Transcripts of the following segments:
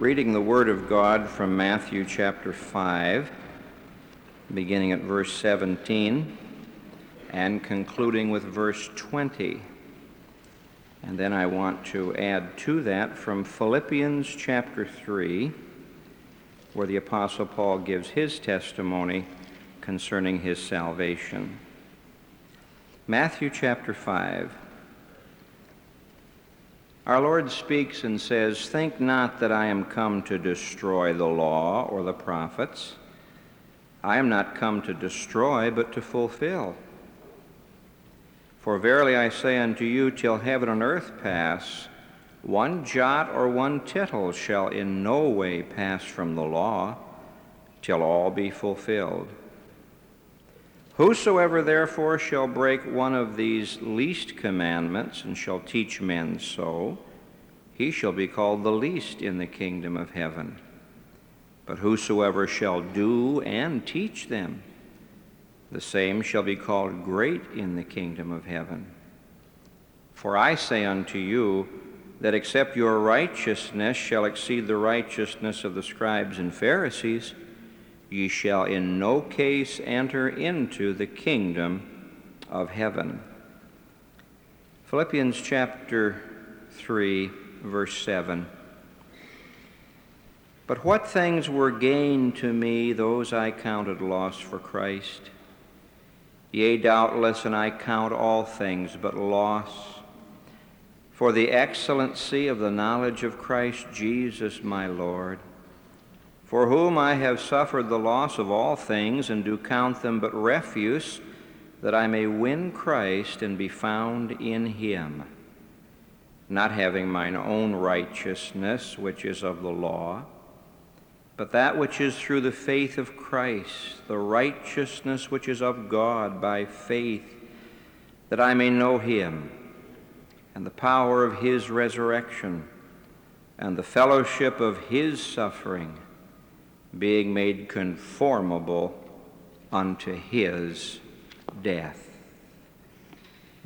Reading the Word of God from Matthew chapter 5, beginning at verse 17 and concluding with verse 20. And then I want to add to that from Philippians chapter 3, where the Apostle Paul gives his testimony concerning his salvation. Matthew chapter 5. Our Lord speaks and says, Think not that I am come to destroy the law or the prophets. I am not come to destroy, but to fulfill. For verily I say unto you, till heaven and earth pass, one jot or one tittle shall in no way pass from the law, till all be fulfilled. Whosoever therefore shall break one of these least commandments and shall teach men so, he shall be called the least in the kingdom of heaven. But whosoever shall do and teach them, the same shall be called great in the kingdom of heaven. For I say unto you, that except your righteousness shall exceed the righteousness of the scribes and Pharisees, ye shall in no case enter into the kingdom of heaven. Philippians chapter 3, verse 7. But what things were gain to me, those I counted loss for Christ. Yea, doubtless, and I count all things but loss for the excellency of the knowledge of Christ Jesus my Lord for whom I have suffered the loss of all things, and do count them but refuse, that I may win Christ and be found in him, not having mine own righteousness, which is of the law, but that which is through the faith of Christ, the righteousness which is of God by faith, that I may know him, and the power of his resurrection, and the fellowship of his suffering being made conformable unto his death.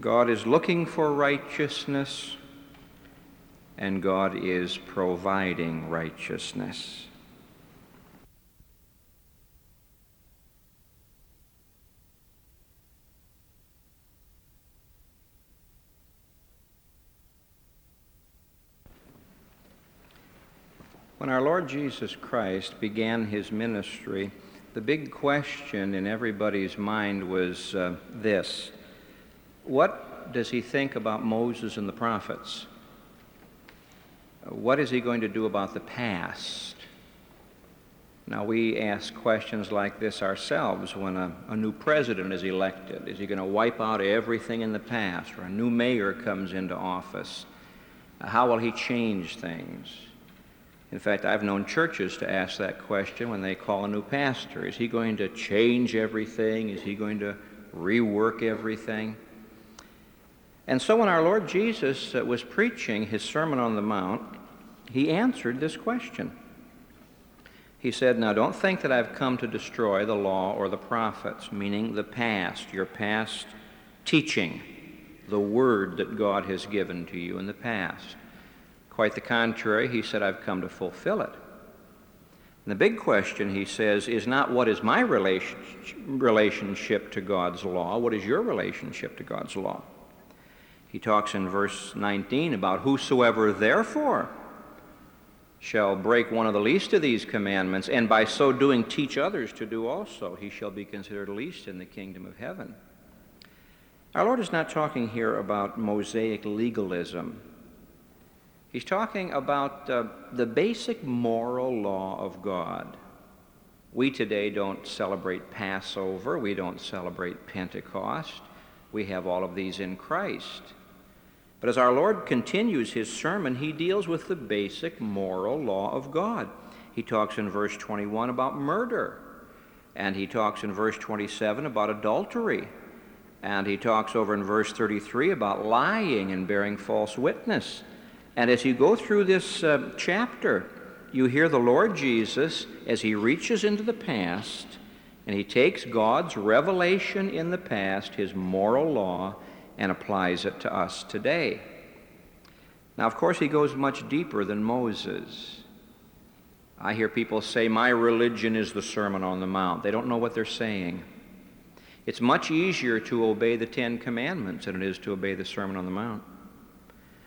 God is looking for righteousness, and God is providing righteousness. When our Lord Jesus Christ began his ministry, the big question in everybody's mind was uh, this What does he think about Moses and the prophets? What is he going to do about the past? Now, we ask questions like this ourselves when a, a new president is elected. Is he going to wipe out everything in the past? Or a new mayor comes into office? How will he change things? In fact, I've known churches to ask that question when they call a new pastor. Is he going to change everything? Is he going to rework everything? And so when our Lord Jesus uh, was preaching his Sermon on the Mount, he answered this question. He said, Now don't think that I've come to destroy the law or the prophets, meaning the past, your past teaching, the word that God has given to you in the past. Quite the contrary, he said, I've come to fulfill it. And the big question, he says, is not what is my relationship to God's law, what is your relationship to God's law? He talks in verse 19 about whosoever therefore shall break one of the least of these commandments, and by so doing teach others to do also, he shall be considered least in the kingdom of heaven. Our Lord is not talking here about Mosaic legalism He's talking about uh, the basic moral law of God. We today don't celebrate Passover, we don't celebrate Pentecost. We have all of these in Christ. But as our Lord continues his sermon, he deals with the basic moral law of God. He talks in verse 21 about murder. And he talks in verse 27 about adultery. And he talks over in verse 33 about lying and bearing false witness. And as you go through this uh, chapter, you hear the Lord Jesus as he reaches into the past and he takes God's revelation in the past, his moral law, and applies it to us today. Now, of course, he goes much deeper than Moses. I hear people say, My religion is the Sermon on the Mount. They don't know what they're saying. It's much easier to obey the Ten Commandments than it is to obey the Sermon on the Mount.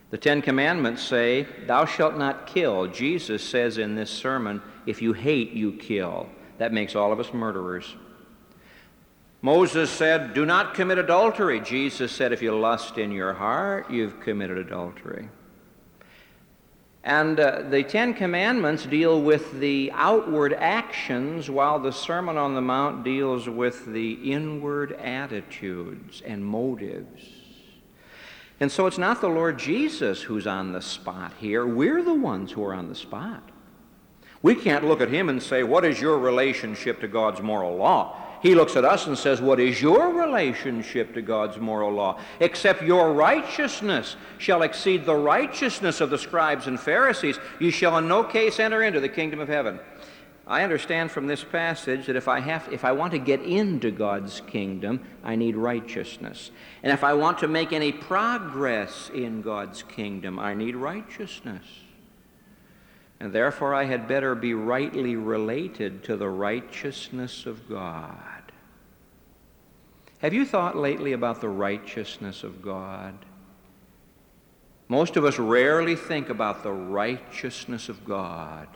The Ten Commandments say, Thou shalt not kill. Jesus says in this sermon, If you hate, you kill. That makes all of us murderers. Moses said, Do not commit adultery. Jesus said, If you lust in your heart, you've committed adultery. And uh, the Ten Commandments deal with the outward actions, while the Sermon on the Mount deals with the inward attitudes and motives. And so it's not the Lord Jesus who's on the spot here. We're the ones who are on the spot. We can't look at him and say, What is your relationship to God's moral law? He looks at us and says, What is your relationship to God's moral law? Except your righteousness shall exceed the righteousness of the scribes and Pharisees. You shall in no case enter into the kingdom of heaven. I understand from this passage that if I, have, if I want to get into God's kingdom, I need righteousness. And if I want to make any progress in God's kingdom, I need righteousness. And therefore, I had better be rightly related to the righteousness of God. Have you thought lately about the righteousness of God? Most of us rarely think about the righteousness of God.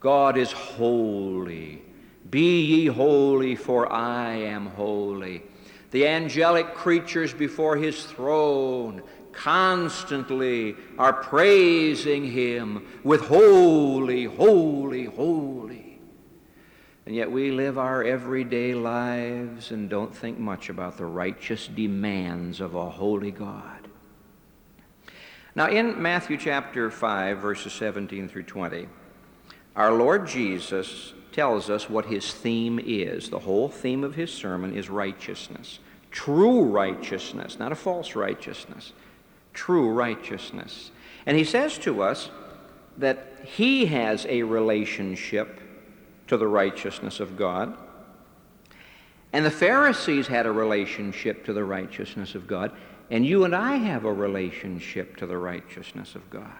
God is holy. Be ye holy, for I am holy. The angelic creatures before his throne constantly are praising Him with holy, holy, holy. And yet we live our everyday lives and don't think much about the righteous demands of a holy God. Now, in Matthew chapter 5, verses 17 through 20, our Lord Jesus tells us what his theme is. The whole theme of his sermon is righteousness. True righteousness, not a false righteousness true righteousness. And he says to us that he has a relationship to the righteousness of God. And the Pharisees had a relationship to the righteousness of God. And you and I have a relationship to the righteousness of God.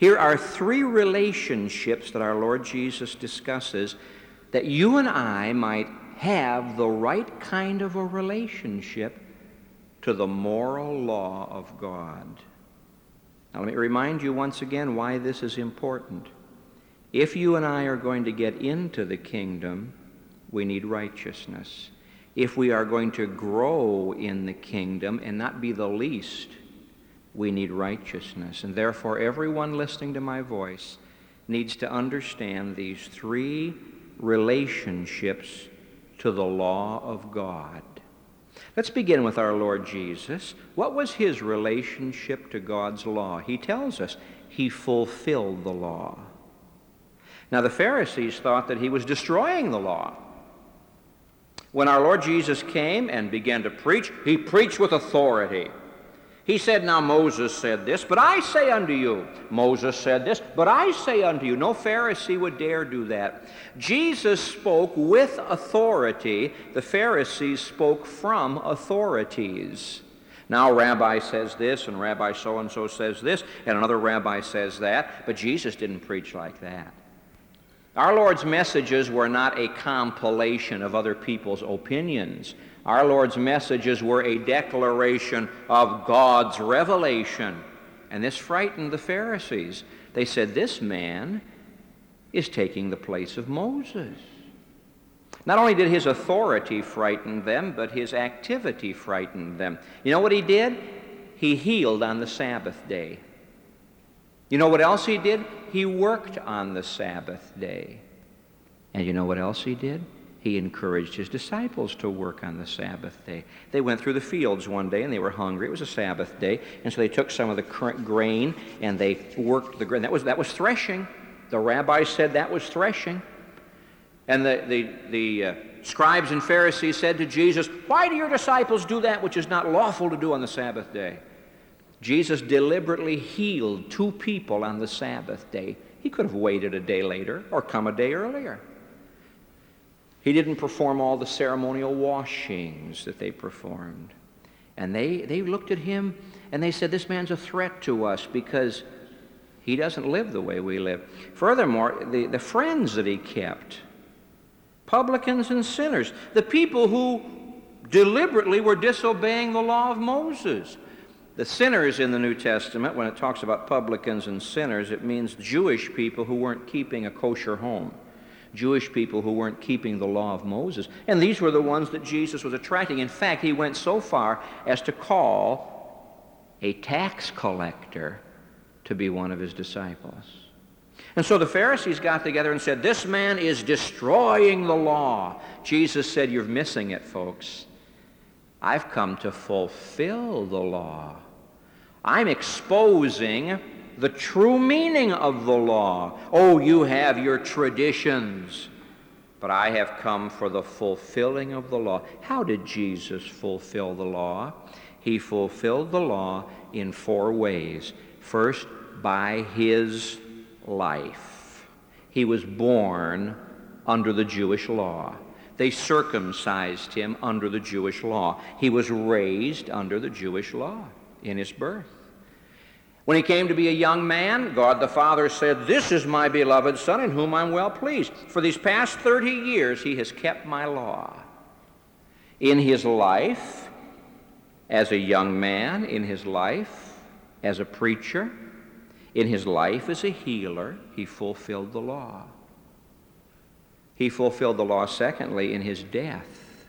Here are three relationships that our Lord Jesus discusses that you and I might have the right kind of a relationship to the moral law of God. Now, let me remind you once again why this is important. If you and I are going to get into the kingdom, we need righteousness. If we are going to grow in the kingdom and not be the least, we need righteousness. And therefore, everyone listening to my voice needs to understand these three relationships to the law of God. Let's begin with our Lord Jesus. What was his relationship to God's law? He tells us he fulfilled the law. Now, the Pharisees thought that he was destroying the law. When our Lord Jesus came and began to preach, he preached with authority. He said, Now Moses said this, but I say unto you. Moses said this, but I say unto you. No Pharisee would dare do that. Jesus spoke with authority. The Pharisees spoke from authorities. Now, Rabbi says this, and Rabbi so and so says this, and another rabbi says that, but Jesus didn't preach like that. Our Lord's messages were not a compilation of other people's opinions. Our Lord's messages were a declaration of God's revelation. And this frightened the Pharisees. They said, This man is taking the place of Moses. Not only did his authority frighten them, but his activity frightened them. You know what he did? He healed on the Sabbath day. You know what else he did? He worked on the Sabbath day. And you know what else he did? he encouraged his disciples to work on the Sabbath day. They went through the fields one day and they were hungry. It was a Sabbath day, and so they took some of the current grain and they worked the grain. That was, that was threshing. The rabbis said that was threshing. And the, the, the uh, scribes and Pharisees said to Jesus, Why do your disciples do that which is not lawful to do on the Sabbath day? Jesus deliberately healed two people on the Sabbath day. He could have waited a day later or come a day earlier. He didn't perform all the ceremonial washings that they performed. And they, they looked at him and they said, This man's a threat to us because he doesn't live the way we live. Furthermore, the, the friends that he kept, publicans and sinners, the people who deliberately were disobeying the law of Moses. The sinners in the New Testament, when it talks about publicans and sinners, it means Jewish people who weren't keeping a kosher home. Jewish people who weren't keeping the law of Moses. And these were the ones that Jesus was attracting. In fact, he went so far as to call a tax collector to be one of his disciples. And so the Pharisees got together and said, This man is destroying the law. Jesus said, You're missing it, folks. I've come to fulfill the law. I'm exposing the true meaning of the law. Oh, you have your traditions, but I have come for the fulfilling of the law. How did Jesus fulfill the law? He fulfilled the law in four ways. First, by his life. He was born under the Jewish law. They circumcised him under the Jewish law. He was raised under the Jewish law in his birth. When he came to be a young man, God the Father said, This is my beloved Son in whom I'm well pleased. For these past 30 years, he has kept my law. In his life, as a young man, in his life, as a preacher, in his life as a healer, he fulfilled the law. He fulfilled the law, secondly, in his death.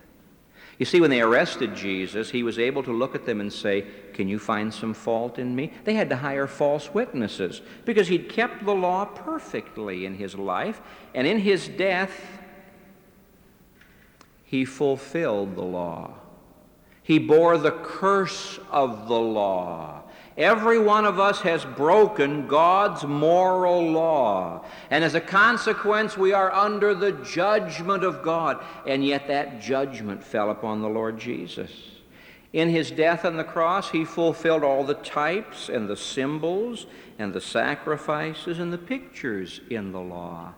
You see, when they arrested Jesus, he was able to look at them and say, Can you find some fault in me? They had to hire false witnesses because he'd kept the law perfectly in his life, and in his death, he fulfilled the law. He bore the curse of the law. Every one of us has broken God's moral law. And as a consequence, we are under the judgment of God. And yet that judgment fell upon the Lord Jesus. In his death on the cross, he fulfilled all the types and the symbols and the sacrifices and the pictures in the law.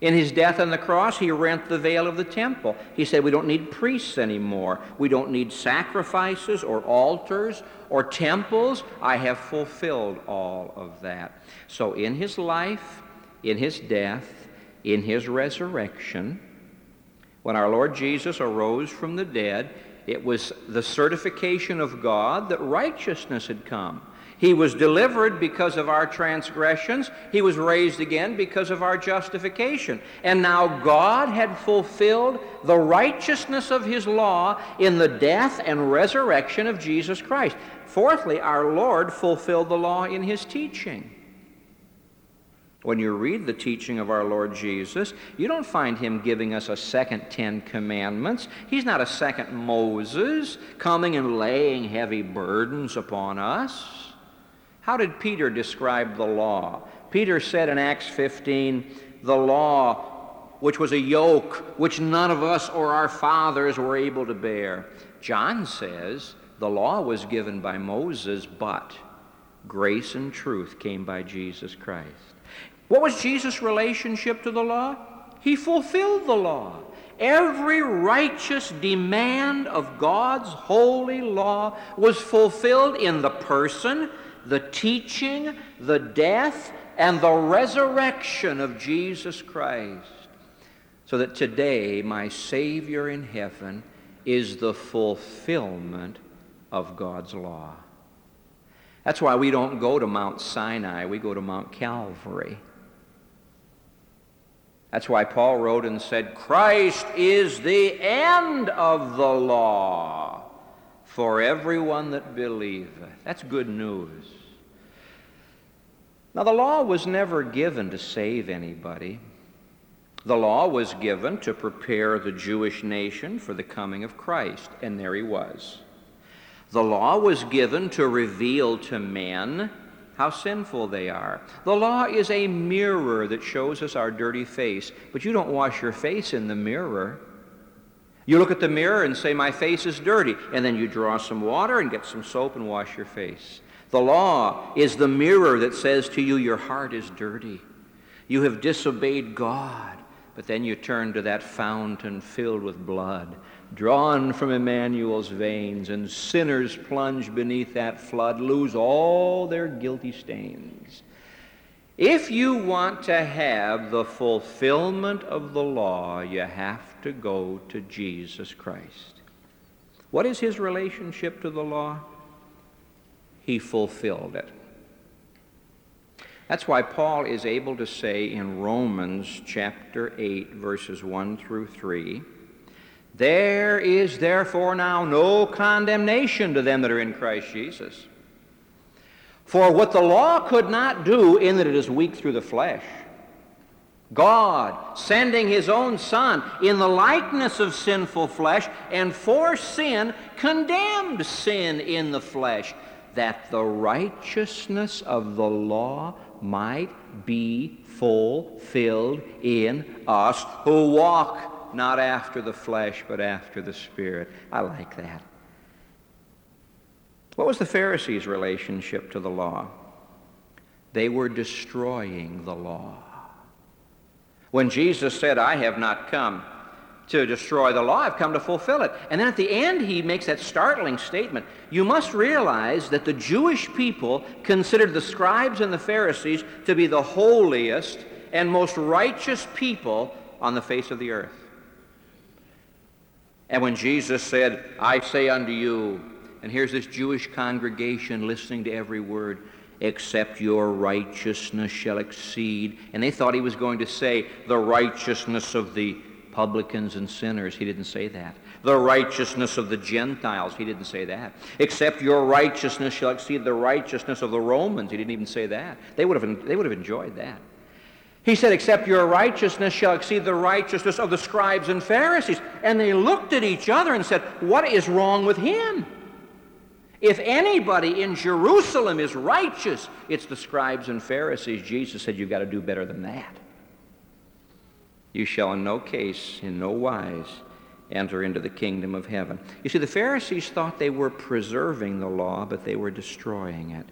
In his death on the cross, he rent the veil of the temple. He said, We don't need priests anymore. We don't need sacrifices or altars or temples. I have fulfilled all of that. So, in his life, in his death, in his resurrection, when our Lord Jesus arose from the dead, it was the certification of God that righteousness had come. He was delivered because of our transgressions. He was raised again because of our justification. And now God had fulfilled the righteousness of His law in the death and resurrection of Jesus Christ. Fourthly, our Lord fulfilled the law in His teaching. When you read the teaching of our Lord Jesus, you don't find him giving us a second Ten Commandments. He's not a second Moses coming and laying heavy burdens upon us. How did Peter describe the law? Peter said in Acts 15, the law, which was a yoke which none of us or our fathers were able to bear. John says the law was given by Moses, but grace and truth came by Jesus Christ. What was Jesus' relationship to the law? He fulfilled the law. Every righteous demand of God's holy law was fulfilled in the person the teaching, the death, and the resurrection of Jesus Christ. So that today, my Savior in heaven is the fulfillment of God's law. That's why we don't go to Mount Sinai, we go to Mount Calvary. That's why Paul wrote and said, Christ is the end of the law for everyone that believeth. That's good news. Now, the law was never given to save anybody. The law was given to prepare the Jewish nation for the coming of Christ, and there he was. The law was given to reveal to men how sinful they are. The law is a mirror that shows us our dirty face, but you don't wash your face in the mirror. You look at the mirror and say, My face is dirty, and then you draw some water and get some soap and wash your face. The law is the mirror that says to you, Your heart is dirty. You have disobeyed God. But then you turn to that fountain filled with blood, drawn from Emmanuel's veins, and sinners plunge beneath that flood, lose all their guilty stains. If you want to have the fulfillment of the law, you have to go to Jesus Christ. What is his relationship to the law? He fulfilled it. That's why Paul is able to say in Romans chapter 8, verses 1 through 3 There is therefore now no condemnation to them that are in Christ Jesus. For what the law could not do, in that it is weak through the flesh, God, sending his own Son in the likeness of sinful flesh, and for sin, condemned sin in the flesh, that the righteousness of the law might be fulfilled in us who walk not after the flesh, but after the Spirit. I like that. What was the Pharisees' relationship to the law? They were destroying the law. When Jesus said, I have not come to destroy the law. I've come to fulfill it. And then at the end, he makes that startling statement. You must realize that the Jewish people considered the scribes and the Pharisees to be the holiest and most righteous people on the face of the earth. And when Jesus said, I say unto you, and here's this Jewish congregation listening to every word, except your righteousness shall exceed. And they thought he was going to say, the righteousness of the publicans and sinners. He didn't say that. The righteousness of the Gentiles. He didn't say that. Except your righteousness shall exceed the righteousness of the Romans. He didn't even say that. They would have, they would have enjoyed that. He said, Except your righteousness shall exceed the righteousness of the scribes and Pharisees. And they looked at each other and said, What is wrong with him? If anybody in Jerusalem is righteous, it's the scribes and Pharisees. Jesus said, You've got to do better than that you shall in no case, in no wise, enter into the kingdom of heaven. You see, the Pharisees thought they were preserving the law, but they were destroying it.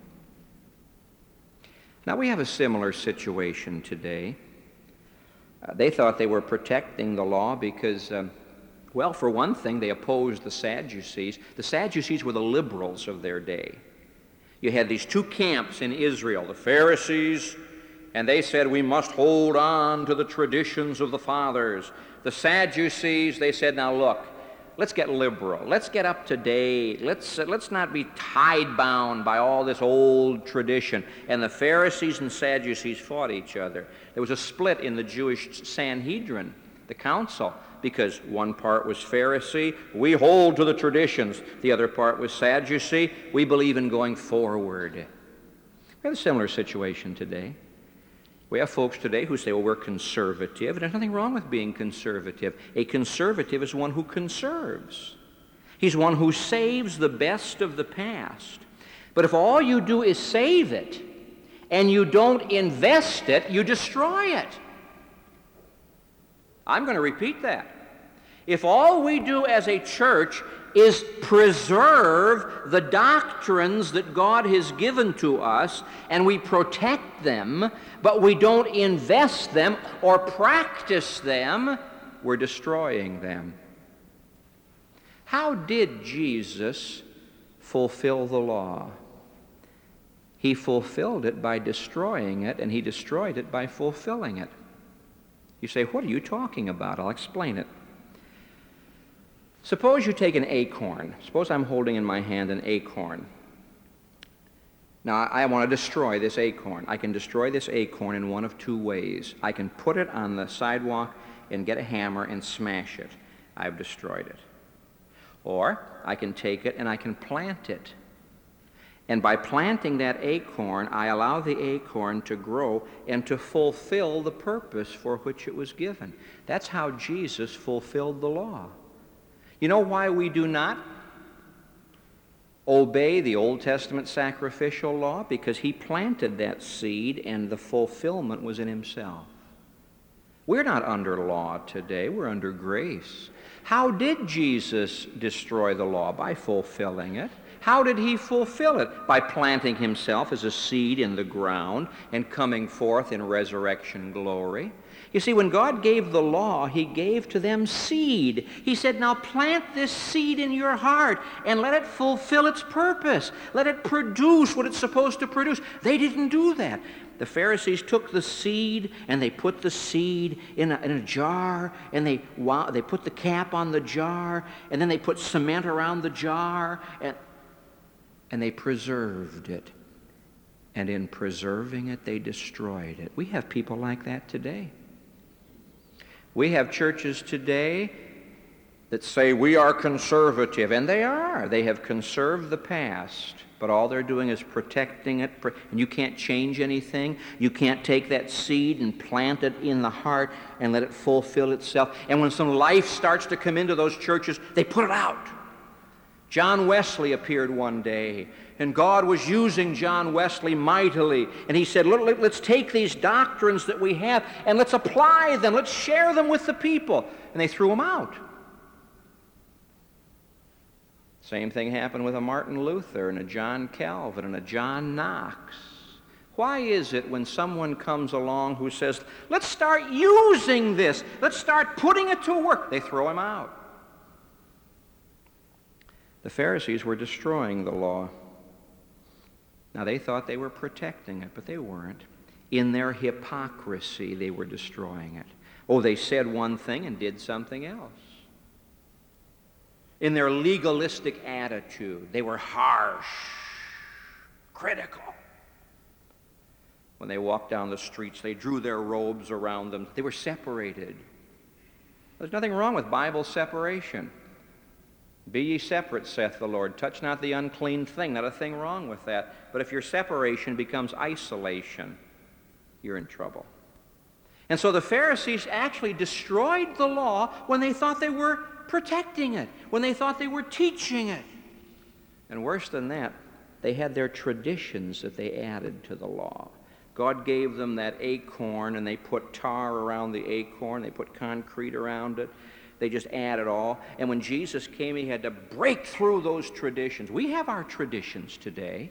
Now, we have a similar situation today. Uh, they thought they were protecting the law because, um, well, for one thing, they opposed the Sadducees. The Sadducees were the liberals of their day. You had these two camps in Israel the Pharisees and they said we must hold on to the traditions of the fathers. The Sadducees, they said, now look, let's get liberal. Let's get up to date. Let's, uh, let's not be tied bound by all this old tradition. And the Pharisees and Sadducees fought each other. There was a split in the Jewish Sanhedrin, the council, because one part was Pharisee, we hold to the traditions. The other part was Sadducee, we believe in going forward. We have a similar situation today. We have folks today who say, well, we're conservative. There's nothing wrong with being conservative. A conservative is one who conserves, he's one who saves the best of the past. But if all you do is save it and you don't invest it, you destroy it. I'm going to repeat that. If all we do as a church is preserve the doctrines that God has given to us and we protect them, but we don't invest them or practice them, we're destroying them. How did Jesus fulfill the law? He fulfilled it by destroying it, and he destroyed it by fulfilling it. You say, What are you talking about? I'll explain it. Suppose you take an acorn. Suppose I'm holding in my hand an acorn. Now, I want to destroy this acorn. I can destroy this acorn in one of two ways. I can put it on the sidewalk and get a hammer and smash it. I've destroyed it. Or I can take it and I can plant it. And by planting that acorn, I allow the acorn to grow and to fulfill the purpose for which it was given. That's how Jesus fulfilled the law. You know why we do not? obey the Old Testament sacrificial law because he planted that seed and the fulfillment was in himself. We're not under law today, we're under grace. How did Jesus destroy the law? By fulfilling it. How did he fulfill it? By planting himself as a seed in the ground and coming forth in resurrection glory. You see, when God gave the law, He gave to them seed. He said, Now plant this seed in your heart and let it fulfill its purpose. Let it produce what it's supposed to produce. They didn't do that. The Pharisees took the seed and they put the seed in a, in a jar and they, wow, they put the cap on the jar and then they put cement around the jar and, and they preserved it. And in preserving it, they destroyed it. We have people like that today. We have churches today that say we are conservative, and they are. They have conserved the past, but all they're doing is protecting it, and you can't change anything. You can't take that seed and plant it in the heart and let it fulfill itself. And when some life starts to come into those churches, they put it out. John Wesley appeared one day, and God was using John Wesley mightily. And he said, Let's take these doctrines that we have and let's apply them, let's share them with the people. And they threw him out. Same thing happened with a Martin Luther and a John Calvin and a John Knox. Why is it when someone comes along who says, let's start using this, let's start putting it to work, they throw him out? The Pharisees were destroying the law. Now, they thought they were protecting it, but they weren't. In their hypocrisy, they were destroying it. Oh, they said one thing and did something else. In their legalistic attitude, they were harsh, critical. When they walked down the streets, they drew their robes around them. They were separated. There's nothing wrong with Bible separation. Be ye separate, saith the Lord. Touch not the unclean thing. Not a thing wrong with that. But if your separation becomes isolation, you're in trouble. And so the Pharisees actually destroyed the law when they thought they were protecting it, when they thought they were teaching it. And worse than that, they had their traditions that they added to the law. God gave them that acorn, and they put tar around the acorn, they put concrete around it. They just add it all. And when Jesus came, he had to break through those traditions. We have our traditions today.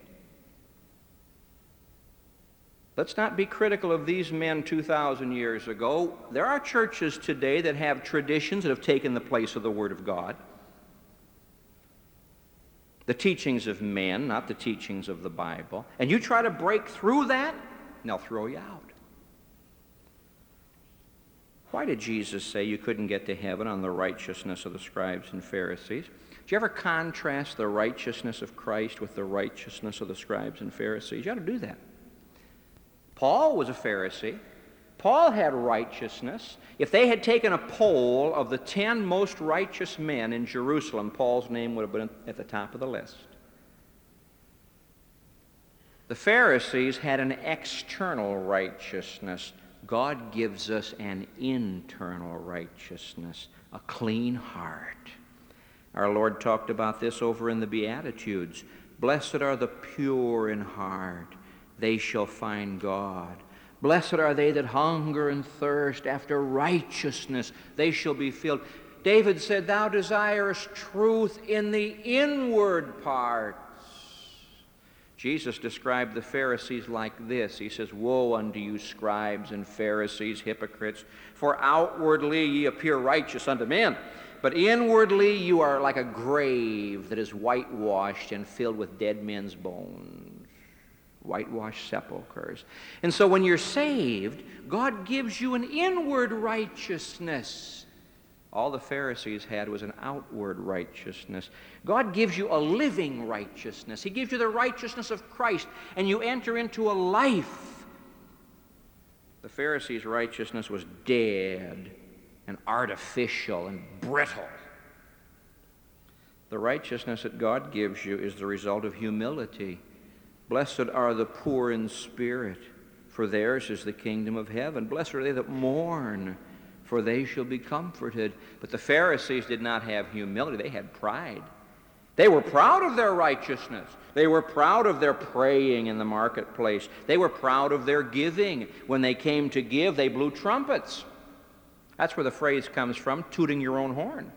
Let's not be critical of these men 2,000 years ago. There are churches today that have traditions that have taken the place of the Word of God. The teachings of men, not the teachings of the Bible. And you try to break through that, and they'll throw you out. Why did Jesus say you couldn't get to heaven on the righteousness of the scribes and Pharisees? Do you ever contrast the righteousness of Christ with the righteousness of the scribes and Pharisees? You ought to do that. Paul was a Pharisee. Paul had righteousness. If they had taken a poll of the ten most righteous men in Jerusalem, Paul's name would have been at the top of the list. The Pharisees had an external righteousness. God gives us an internal righteousness, a clean heart. Our Lord talked about this over in the Beatitudes. Blessed are the pure in heart, they shall find God. Blessed are they that hunger and thirst after righteousness, they shall be filled. David said, Thou desirest truth in the inward part Jesus described the Pharisees like this. He says, Woe unto you, scribes and Pharisees, hypocrites, for outwardly ye appear righteous unto men, but inwardly you are like a grave that is whitewashed and filled with dead men's bones. Whitewashed sepulchres. And so when you're saved, God gives you an inward righteousness all the Pharisees had was an outward righteousness. God gives you a living righteousness. He gives you the righteousness of Christ, and you enter into a life. The Pharisees' righteousness was dead and artificial and brittle. The righteousness that God gives you is the result of humility. Blessed are the poor in spirit, for theirs is the kingdom of heaven. Blessed are they that mourn for they shall be comforted. But the Pharisees did not have humility, they had pride. They were proud of their righteousness. They were proud of their praying in the marketplace. They were proud of their giving. When they came to give, they blew trumpets. That's where the phrase comes from tooting your own horn.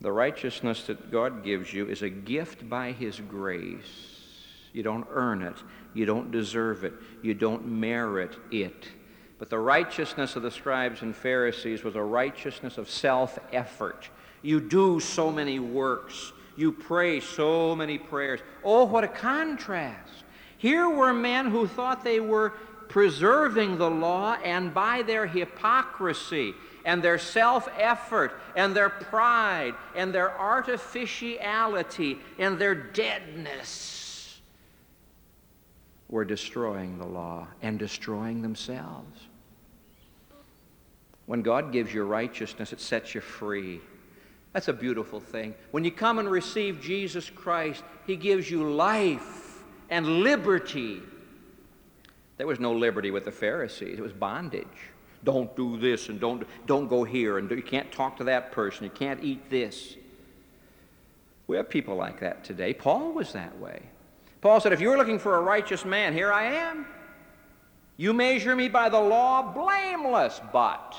The righteousness that God gives you is a gift by His grace. You don't earn it, you don't deserve it, you don't merit it. But the righteousness of the scribes and Pharisees was a righteousness of self effort. You do so many works, you pray so many prayers. Oh, what a contrast! Here were men who thought they were preserving the law, and by their hypocrisy, and their self effort and their pride and their artificiality and their deadness were destroying the law and destroying themselves. When God gives you righteousness, it sets you free. That's a beautiful thing. When you come and receive Jesus Christ, He gives you life and liberty. There was no liberty with the Pharisees, it was bondage. Don't do this and don't, don't go here and you can't talk to that person. You can't eat this. We have people like that today. Paul was that way. Paul said, If you're looking for a righteous man, here I am. You measure me by the law, blameless. But,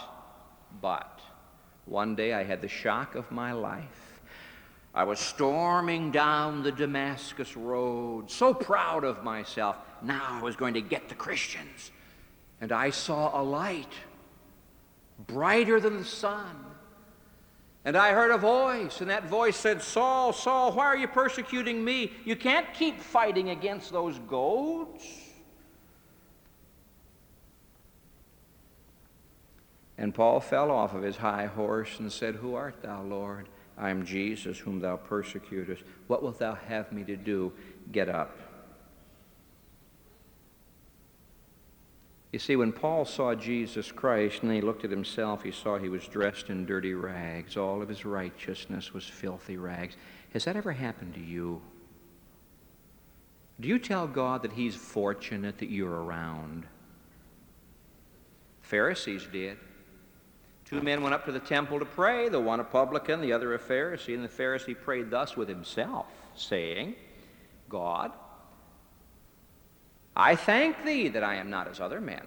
but, one day I had the shock of my life. I was storming down the Damascus road, so proud of myself. Now I was going to get the Christians. And I saw a light brighter than the sun. And I heard a voice, and that voice said, Saul, Saul, why are you persecuting me? You can't keep fighting against those goats. And Paul fell off of his high horse and said, Who art thou, Lord? I am Jesus, whom thou persecutest. What wilt thou have me to do? Get up. You see, when Paul saw Jesus Christ and he looked at himself, he saw he was dressed in dirty rags. All of his righteousness was filthy rags. Has that ever happened to you? Do you tell God that he's fortunate that you're around? Pharisees did. Two men went up to the temple to pray, the one a publican, the other a Pharisee, and the Pharisee prayed thus with himself, saying, God, I thank thee that I am not as other men.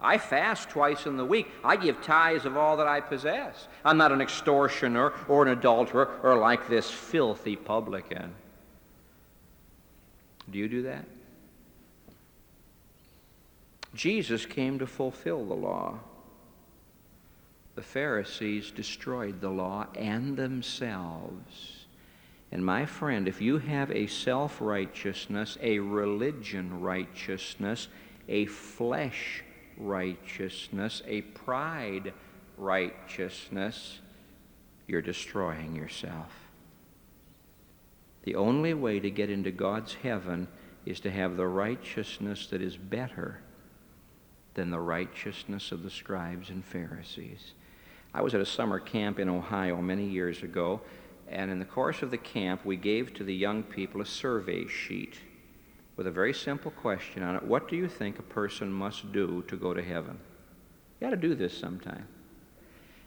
I fast twice in the week. I give tithes of all that I possess. I'm not an extortioner or an adulterer or like this filthy publican. Do you do that? Jesus came to fulfill the law. The Pharisees destroyed the law and themselves. And my friend, if you have a self righteousness, a religion righteousness, a flesh righteousness, a pride righteousness, you're destroying yourself. The only way to get into God's heaven is to have the righteousness that is better than the righteousness of the scribes and Pharisees. I was at a summer camp in Ohio many years ago and in the course of the camp, we gave to the young people a survey sheet with a very simple question on it What do you think a person must do to go to heaven? You got to do this sometime.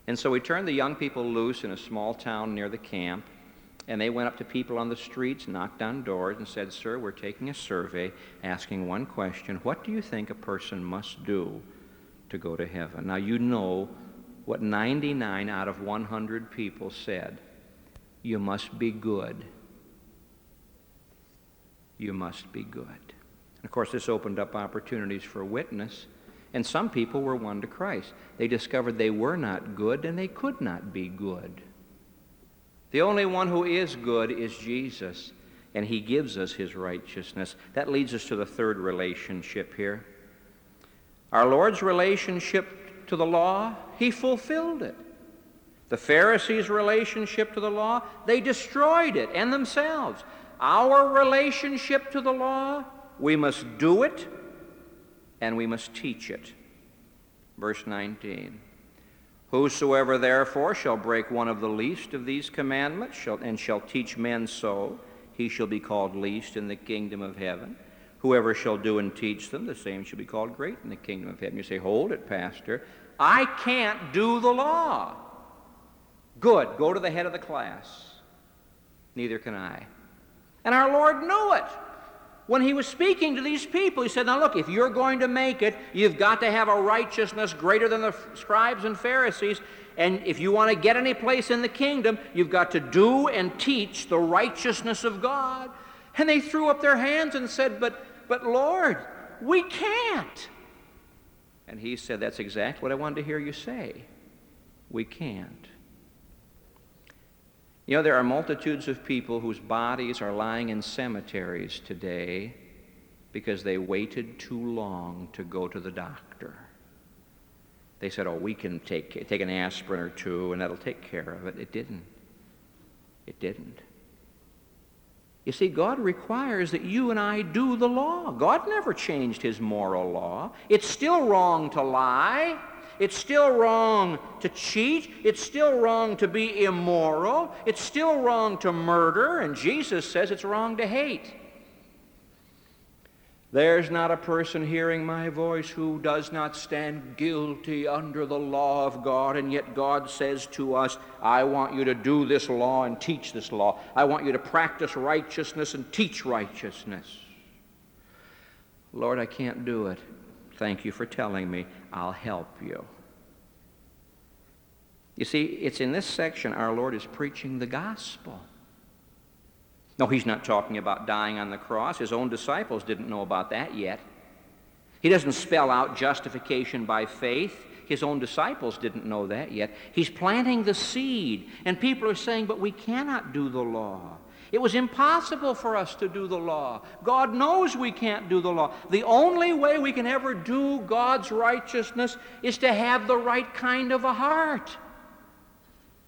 And so we turned the young people loose in a small town near the camp, and they went up to people on the streets, knocked on doors, and said, Sir, we're taking a survey asking one question What do you think a person must do to go to heaven? Now, you know what 99 out of 100 people said you must be good. You must be good. And of course, this opened up opportunities for witness. And some people were won to Christ. They discovered they were not good and they could not be good. The only one who is good is Jesus, and he gives us his righteousness. That leads us to the third relationship here. Our Lord's relationship to the law, he fulfilled it. The Pharisees' relationship to the law, they destroyed it and themselves. Our relationship to the law, we must do it and we must teach it. Verse 19. Whosoever therefore shall break one of the least of these commandments shall, and shall teach men so, he shall be called least in the kingdom of heaven. Whoever shall do and teach them, the same shall be called great in the kingdom of heaven. You say, Hold it, Pastor. I can't do the law. Good, go to the head of the class. Neither can I. And our Lord knew it. When he was speaking to these people, he said, Now look, if you're going to make it, you've got to have a righteousness greater than the scribes and Pharisees. And if you want to get any place in the kingdom, you've got to do and teach the righteousness of God. And they threw up their hands and said, But, but Lord, we can't. And he said, That's exactly what I wanted to hear you say. We can't. You know, there are multitudes of people whose bodies are lying in cemeteries today because they waited too long to go to the doctor. They said, oh, we can take, take an aspirin or two and that'll take care of it. It didn't. It didn't. You see, God requires that you and I do the law. God never changed his moral law. It's still wrong to lie. It's still wrong to cheat. It's still wrong to be immoral. It's still wrong to murder. And Jesus says it's wrong to hate. There's not a person hearing my voice who does not stand guilty under the law of God, and yet God says to us, I want you to do this law and teach this law. I want you to practice righteousness and teach righteousness. Lord, I can't do it. Thank you for telling me. I'll help you. You see, it's in this section our Lord is preaching the gospel. No, he's not talking about dying on the cross. His own disciples didn't know about that yet. He doesn't spell out justification by faith. His own disciples didn't know that yet. He's planting the seed, and people are saying, But we cannot do the law. It was impossible for us to do the law. God knows we can't do the law. The only way we can ever do God's righteousness is to have the right kind of a heart.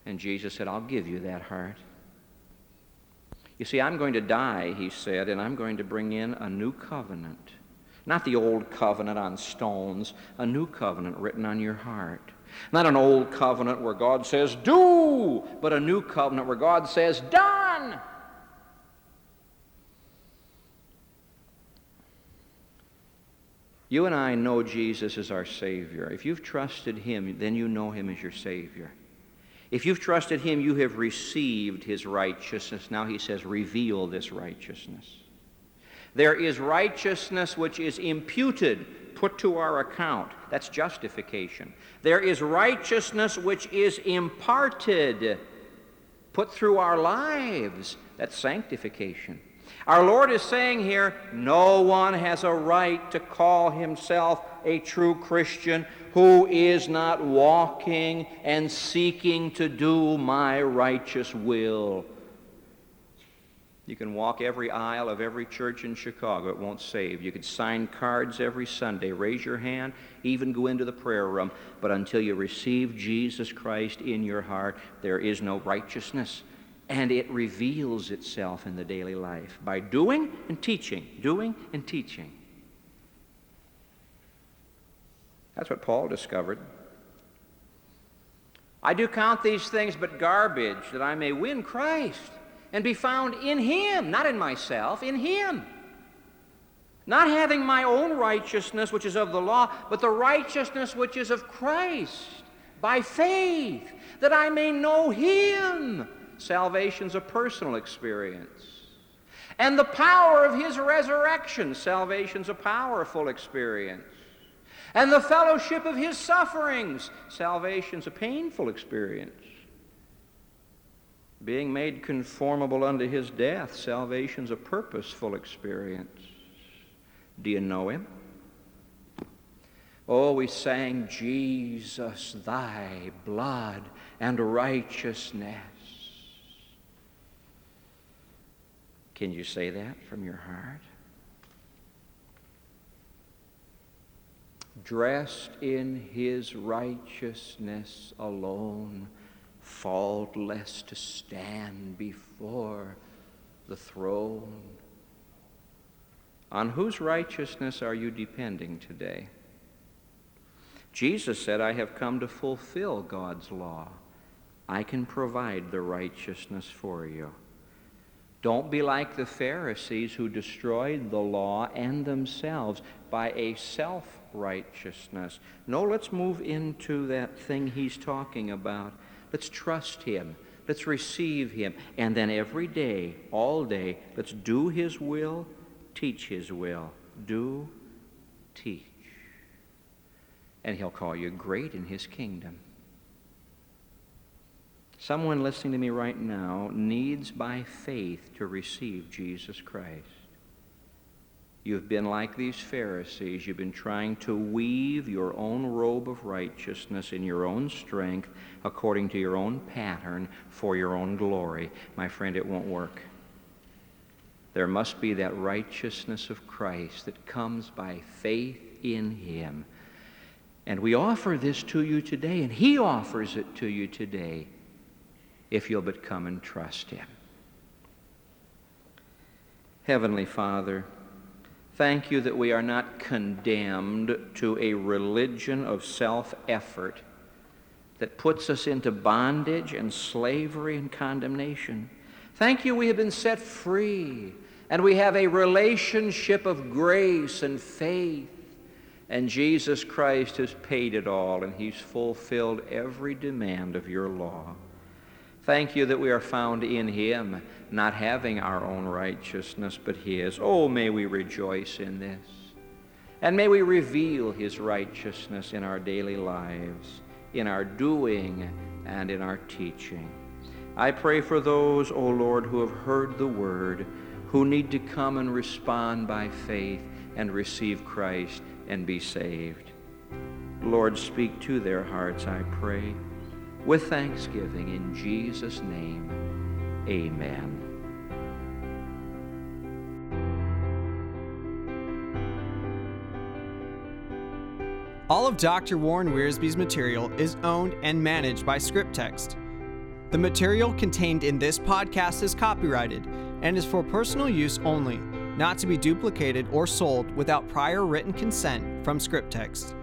And Jesus said, I'll give you that heart. You see, I'm going to die, he said, and I'm going to bring in a new covenant. Not the old covenant on stones, a new covenant written on your heart. Not an old covenant where God says, do, but a new covenant where God says, done. You and I know Jesus as our Savior. If you've trusted Him, then you know Him as your Savior. If you've trusted Him, you have received His righteousness. Now He says, reveal this righteousness. There is righteousness which is imputed, put to our account. That's justification. There is righteousness which is imparted, put through our lives. That's sanctification. Our Lord is saying here no one has a right to call himself a true Christian who is not walking and seeking to do my righteous will. You can walk every aisle of every church in Chicago, it won't save. You could sign cards every Sunday, raise your hand, even go into the prayer room, but until you receive Jesus Christ in your heart, there is no righteousness and it reveals itself in the daily life by doing and teaching, doing and teaching. That's what Paul discovered. I do count these things but garbage that I may win Christ and be found in Him, not in myself, in Him. Not having my own righteousness, which is of the law, but the righteousness which is of Christ by faith, that I may know Him Salvation's a personal experience. And the power of his resurrection, salvation's a powerful experience. And the fellowship of his sufferings, salvation's a painful experience. Being made conformable unto his death, salvation's a purposeful experience. Do you know him? Oh, we sang, Jesus, thy blood and righteousness Can you say that from your heart? Dressed in his righteousness alone, faultless to stand before the throne. On whose righteousness are you depending today? Jesus said, I have come to fulfill God's law. I can provide the righteousness for you. Don't be like the Pharisees who destroyed the law and themselves by a self righteousness. No, let's move into that thing he's talking about. Let's trust him. Let's receive Him. And then every day, all day, let's do His will, teach His will. Do, teach. And He'll call you great in His kingdom. Someone listening to me right now needs by faith to receive Jesus Christ. You've been like these Pharisees. You've been trying to weave your own robe of righteousness in your own strength, according to your own pattern, for your own glory. My friend, it won't work. There must be that righteousness of Christ that comes by faith in Him. And we offer this to you today, and He offers it to you today if you'll but come and trust Him. Heavenly Father, Thank you that we are not condemned to a religion of self effort that puts us into bondage and slavery and condemnation. Thank you, we have been set free and we have a relationship of grace and faith. And Jesus Christ has paid it all and He's fulfilled every demand of your law. Thank you that we are found in Him, not having our own righteousness, but His. Oh, may we rejoice in this. And may we reveal His righteousness in our daily lives, in our doing, and in our teaching. I pray for those, O oh Lord, who have heard the word, who need to come and respond by faith and receive Christ and be saved. Lord, speak to their hearts, I pray with thanksgiving in Jesus' name. Amen. All of Dr. Warren Wiersbe's material is owned and managed by Scripttext. The material contained in this podcast is copyrighted and is for personal use only, not to be duplicated or sold without prior written consent from Scripttext.